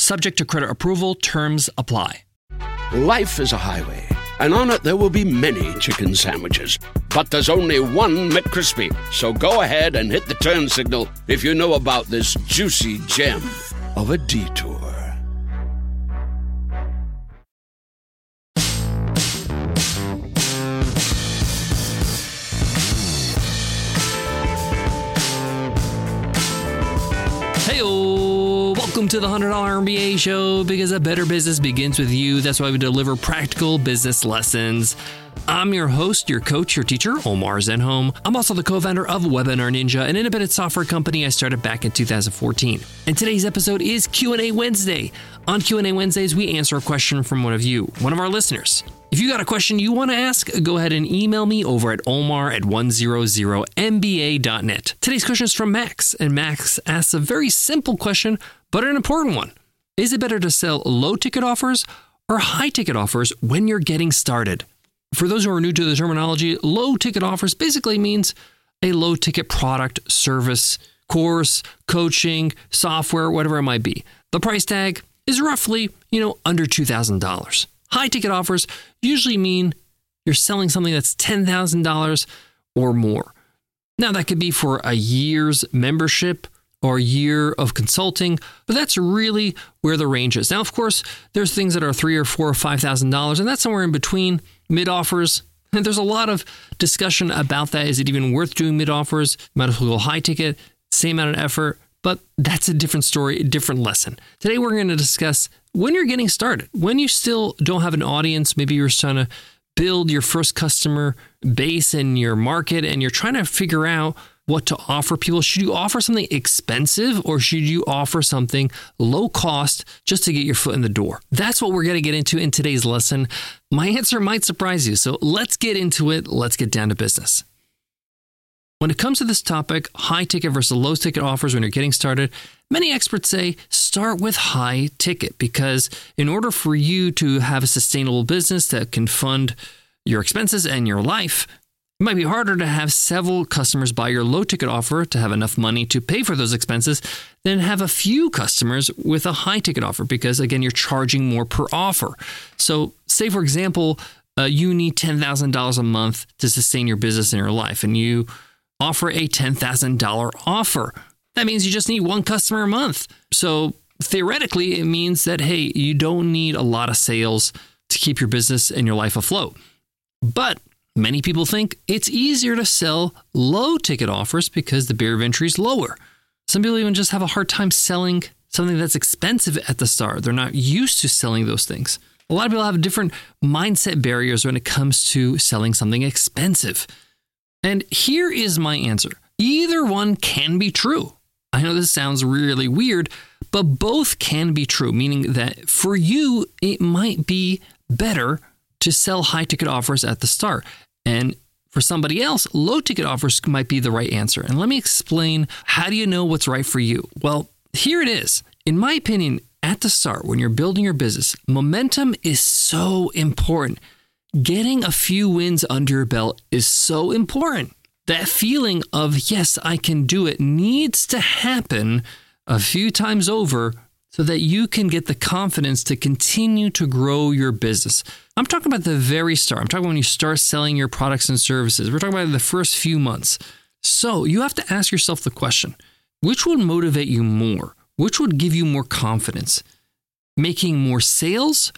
Subject to credit approval, terms apply. Life is a highway, and on it there will be many chicken sandwiches. But there's only one McCrispy. So go ahead and hit the turn signal if you know about this juicy gem of a detour. To the $100 MBA show because a better business begins with you. That's why we deliver practical business lessons. I'm your host, your coach, your teacher, Omar Zenhom. I'm also the co-founder of Webinar Ninja, an independent software company I started back in 2014. And today's episode is Q&A Wednesday. On Q&A Wednesdays, we answer a question from one of you, one of our listeners. If you got a question you want to ask, go ahead and email me over at omar at 100mba.net. Today's question is from Max, and Max asks a very simple question, but an important one. Is it better to sell low ticket offers or high ticket offers when you're getting started? For those who are new to the terminology, low ticket offers basically means a low ticket product, service, course, coaching, software, whatever it might be. The price tag is roughly, you know, under $2,000. High ticket offers usually mean you're selling something that's $10,000 or more. Now, that could be for a year's membership or year of consulting, but that's really where the range is. Now, of course, there's things that are three or four or five thousand dollars, and that's somewhere in between mid offers. And there's a lot of discussion about that. Is it even worth doing mid offers? Might as well go high ticket, same amount of effort, but that's a different story, a different lesson. Today, we're going to discuss when you're getting started, when you still don't have an audience, maybe you're trying to build your first customer base in your market and you're trying to figure out what to offer people. Should you offer something expensive or should you offer something low cost just to get your foot in the door? That's what we're going to get into in today's lesson. My answer might surprise you. So let's get into it. Let's get down to business. When it comes to this topic, high ticket versus low ticket offers when you're getting started, many experts say start with high ticket because in order for you to have a sustainable business that can fund your expenses and your life, it might be harder to have several customers buy your low ticket offer to have enough money to pay for those expenses than have a few customers with a high ticket offer because, again, you're charging more per offer. So, say, for example, uh, you need $10,000 a month to sustain your business and your life, and you offer a $10,000 offer. That means you just need one customer a month. So, theoretically, it means that, hey, you don't need a lot of sales to keep your business and your life afloat. But Many people think it's easier to sell low ticket offers because the barrier of entry is lower. Some people even just have a hard time selling something that's expensive at the start. They're not used to selling those things. A lot of people have different mindset barriers when it comes to selling something expensive. And here is my answer either one can be true. I know this sounds really weird, but both can be true, meaning that for you, it might be better to sell high ticket offers at the start. And for somebody else, low ticket offers might be the right answer. And let me explain how do you know what's right for you? Well, here it is. In my opinion, at the start, when you're building your business, momentum is so important. Getting a few wins under your belt is so important. That feeling of, yes, I can do it, needs to happen a few times over so that you can get the confidence to continue to grow your business. I'm talking about the very start. I'm talking when you start selling your products and services. We're talking about the first few months. So you have to ask yourself the question which would motivate you more? Which would give you more confidence? Making more sales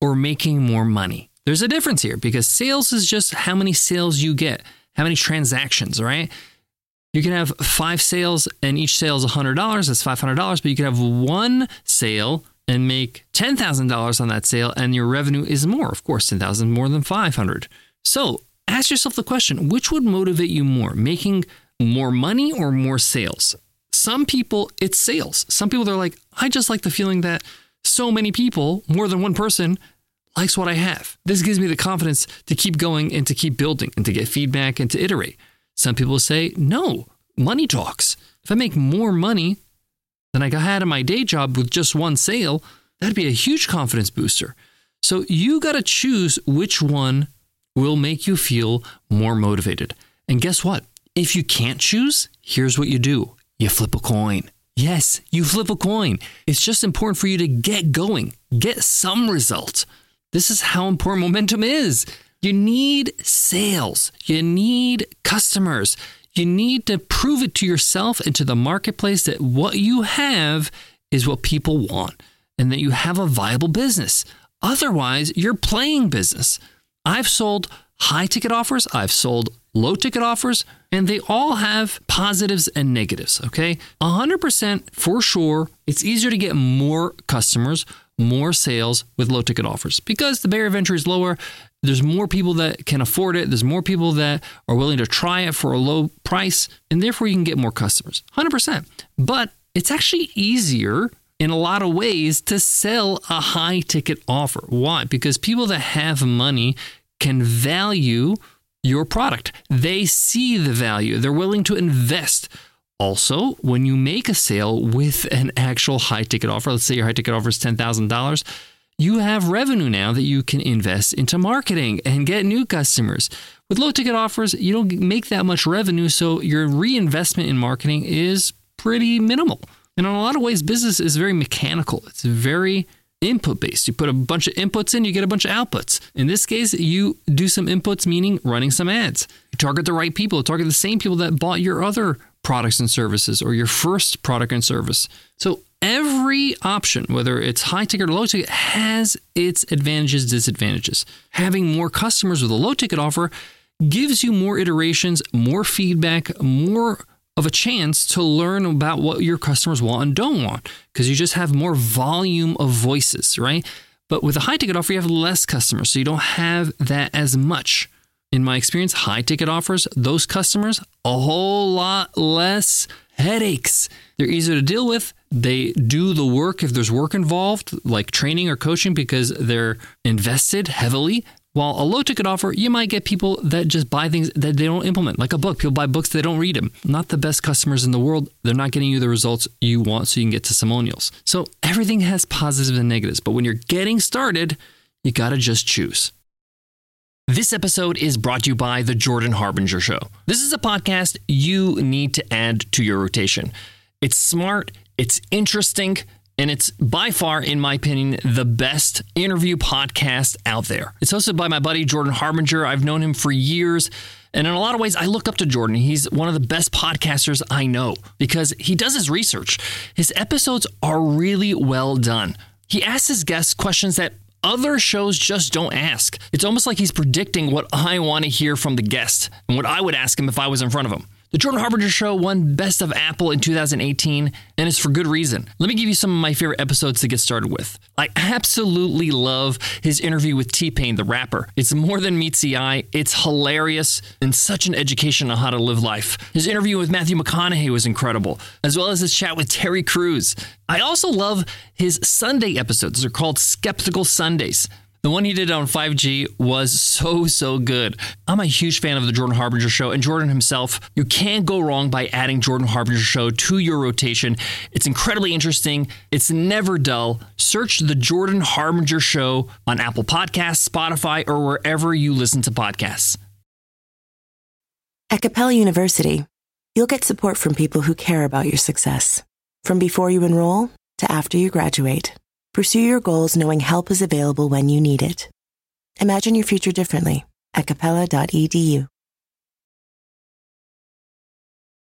or making more money? There's a difference here because sales is just how many sales you get, how many transactions, right? You can have five sales and each sale is $100. That's $500. But you can have one sale and make $10,000 on that sale and your revenue is more. Of course, 10,000 more than 500. So ask yourself the question, which would motivate you more, making more money or more sales? Some people, it's sales. Some people, they're like, I just like the feeling that so many people, more than one person, likes what I have. This gives me the confidence to keep going and to keep building and to get feedback and to iterate. Some people say, no, money talks. If I make more money than I had in my day job with just one sale, that'd be a huge confidence booster. So you got to choose which one will make you feel more motivated. And guess what? If you can't choose, here's what you do you flip a coin. Yes, you flip a coin. It's just important for you to get going, get some results. This is how important momentum is. You need sales, you need customers. You need to prove it to yourself and to the marketplace that what you have is what people want and that you have a viable business. Otherwise, you're playing business. I've sold high ticket offers, I've sold low ticket offers, and they all have positives and negatives. Okay. 100% for sure, it's easier to get more customers, more sales with low ticket offers because the barrier of entry is lower. There's more people that can afford it. There's more people that are willing to try it for a low price, and therefore you can get more customers. 100%. But it's actually easier in a lot of ways to sell a high ticket offer. Why? Because people that have money can value your product. They see the value, they're willing to invest. Also, when you make a sale with an actual high ticket offer, let's say your high ticket offer is $10,000, you have revenue now that you can invest into marketing and get new customers. With low ticket offers, you don't make that much revenue, so your reinvestment in marketing is pretty minimal. And in a lot of ways, business is very mechanical. It's very input based. You put a bunch of inputs in, you get a bunch of outputs. In this case, you do some inputs, meaning running some ads. You target the right people, target the same people that bought your other products and services or your first product and service. So every option, whether it's high ticket or low ticket, has its advantages, disadvantages. Having more customers with a low ticket offer gives you more iterations, more feedback, more of a chance to learn about what your customers want and don't want because you just have more volume of voices, right? But with a high ticket offer, you have less customers, so you don't have that as much. In my experience, high ticket offers, those customers, a whole lot less headaches. They're easier to deal with. They do the work if there's work involved, like training or coaching, because they're invested heavily. While a low ticket offer, you might get people that just buy things that they don't implement, like a book. People buy books, they don't read them. Not the best customers in the world. They're not getting you the results you want so you can get testimonials. So everything has positives and negatives. But when you're getting started, you got to just choose. This episode is brought to you by The Jordan Harbinger Show. This is a podcast you need to add to your rotation. It's smart, it's interesting, and it's by far, in my opinion, the best interview podcast out there. It's hosted by my buddy Jordan Harbinger. I've known him for years. And in a lot of ways, I look up to Jordan. He's one of the best podcasters I know because he does his research. His episodes are really well done. He asks his guests questions that other shows just don't ask. It's almost like he's predicting what I want to hear from the guest and what I would ask him if I was in front of him. The Jordan Harbinger Show won Best of Apple in 2018, and it's for good reason. Let me give you some of my favorite episodes to get started with. I absolutely love his interview with T Pain, the rapper. It's more than meets the eye, it's hilarious and such an education on how to live life. His interview with Matthew McConaughey was incredible, as well as his chat with Terry Crews. I also love his Sunday episodes. They're called Skeptical Sundays. The one he did on 5G was so, so good. I'm a huge fan of the Jordan Harbinger show and Jordan himself. You can't go wrong by adding Jordan Harbinger show to your rotation. It's incredibly interesting. It's never dull. Search the Jordan Harbinger show on Apple Podcasts, Spotify, or wherever you listen to podcasts. At Capella University, you'll get support from people who care about your success. From before you enroll to after you graduate. Pursue your goals knowing help is available when you need it. Imagine your future differently at capella.edu.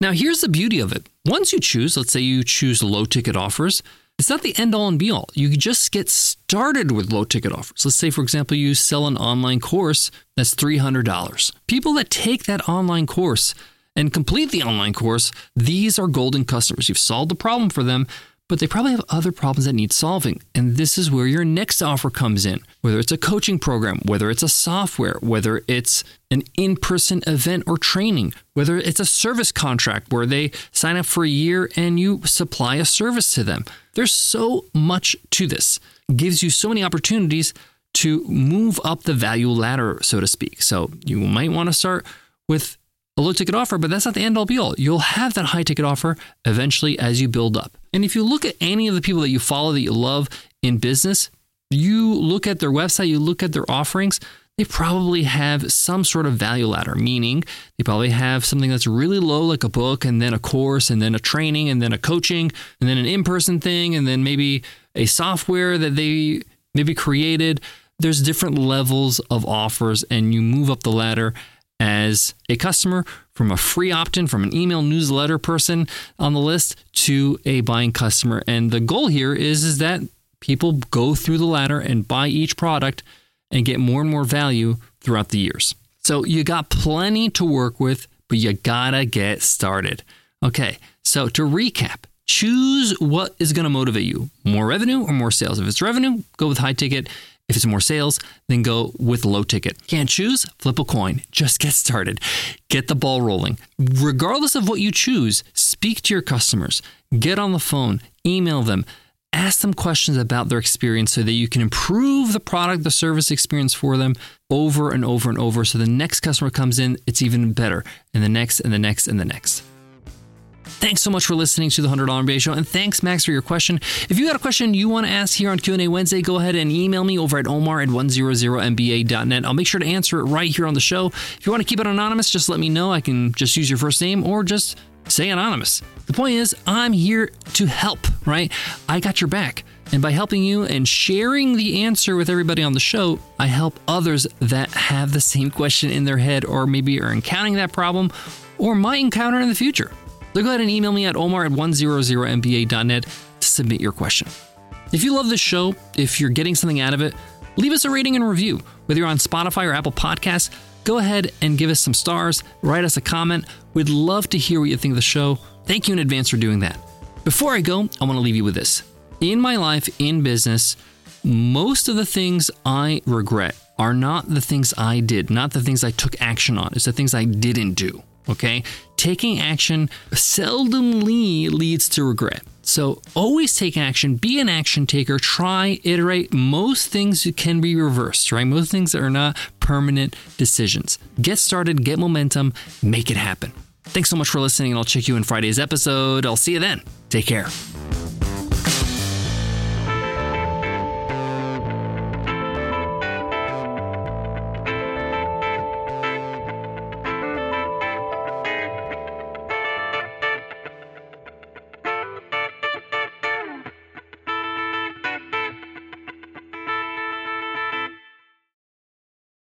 Now, here's the beauty of it. Once you choose, let's say you choose low ticket offers, it's not the end all and be all. You just get started with low ticket offers. Let's say, for example, you sell an online course that's $300. People that take that online course and complete the online course, these are golden customers. You've solved the problem for them but they probably have other problems that need solving. And this is where your next offer comes in, whether it's a coaching program, whether it's a software, whether it's an in person event or training, whether it's a service contract where they sign up for a year and you supply a service to them. There's so much to this. It gives you so many opportunities to move up the value ladder, so to speak. So you might want to start with a low ticket offer, but that's not the end all be all. You'll have that high ticket offer eventually as you build up. And if you look at any of the people that you follow that you love in business, you look at their website, you look at their offerings, they probably have some sort of value ladder, meaning they probably have something that's really low, like a book, and then a course, and then a training, and then a coaching, and then an in person thing, and then maybe a software that they maybe created. There's different levels of offers, and you move up the ladder as a customer from a free opt in from an email newsletter person on the list to a buying customer. And the goal here is, is that people go through the ladder and buy each product and get more and more value throughout the years. So you got plenty to work with, but you gotta get started. Okay, so to recap, choose what is gonna motivate you more revenue or more sales. If it's revenue, go with high ticket. If it's more sales, then go with low ticket. Can't choose? Flip a coin. Just get started. Get the ball rolling. Regardless of what you choose, speak to your customers. Get on the phone, email them, ask them questions about their experience so that you can improve the product, the service experience for them over and over and over. So the next customer comes in, it's even better. And the next, and the next, and the next. Thanks so much for listening to the $100 MBA show and thanks Max for your question. If you got a question you want to ask here on Q&A Wednesday, go ahead and email me over at omar at 100mba.net. I'll make sure to answer it right here on the show. If you want to keep it anonymous, just let me know. I can just use your first name or just say anonymous. The point is, I'm here to help, right? I got your back. And by helping you and sharing the answer with everybody on the show, I help others that have the same question in their head or maybe are encountering that problem or might encounter in the future. So go ahead and email me at omar at 100mba.net to submit your question. If you love this show, if you're getting something out of it, leave us a rating and review. Whether you're on Spotify or Apple Podcasts, go ahead and give us some stars, write us a comment. We'd love to hear what you think of the show. Thank you in advance for doing that. Before I go, I want to leave you with this. In my life, in business, most of the things I regret are not the things I did, not the things I took action on. It's the things I didn't do. Okay? Taking action seldomly leads to regret. So always take action, be an action taker, try, iterate. Most things can be reversed, right? Most things are not permanent decisions. Get started, get momentum, make it happen. Thanks so much for listening, and I'll check you in Friday's episode. I'll see you then. Take care.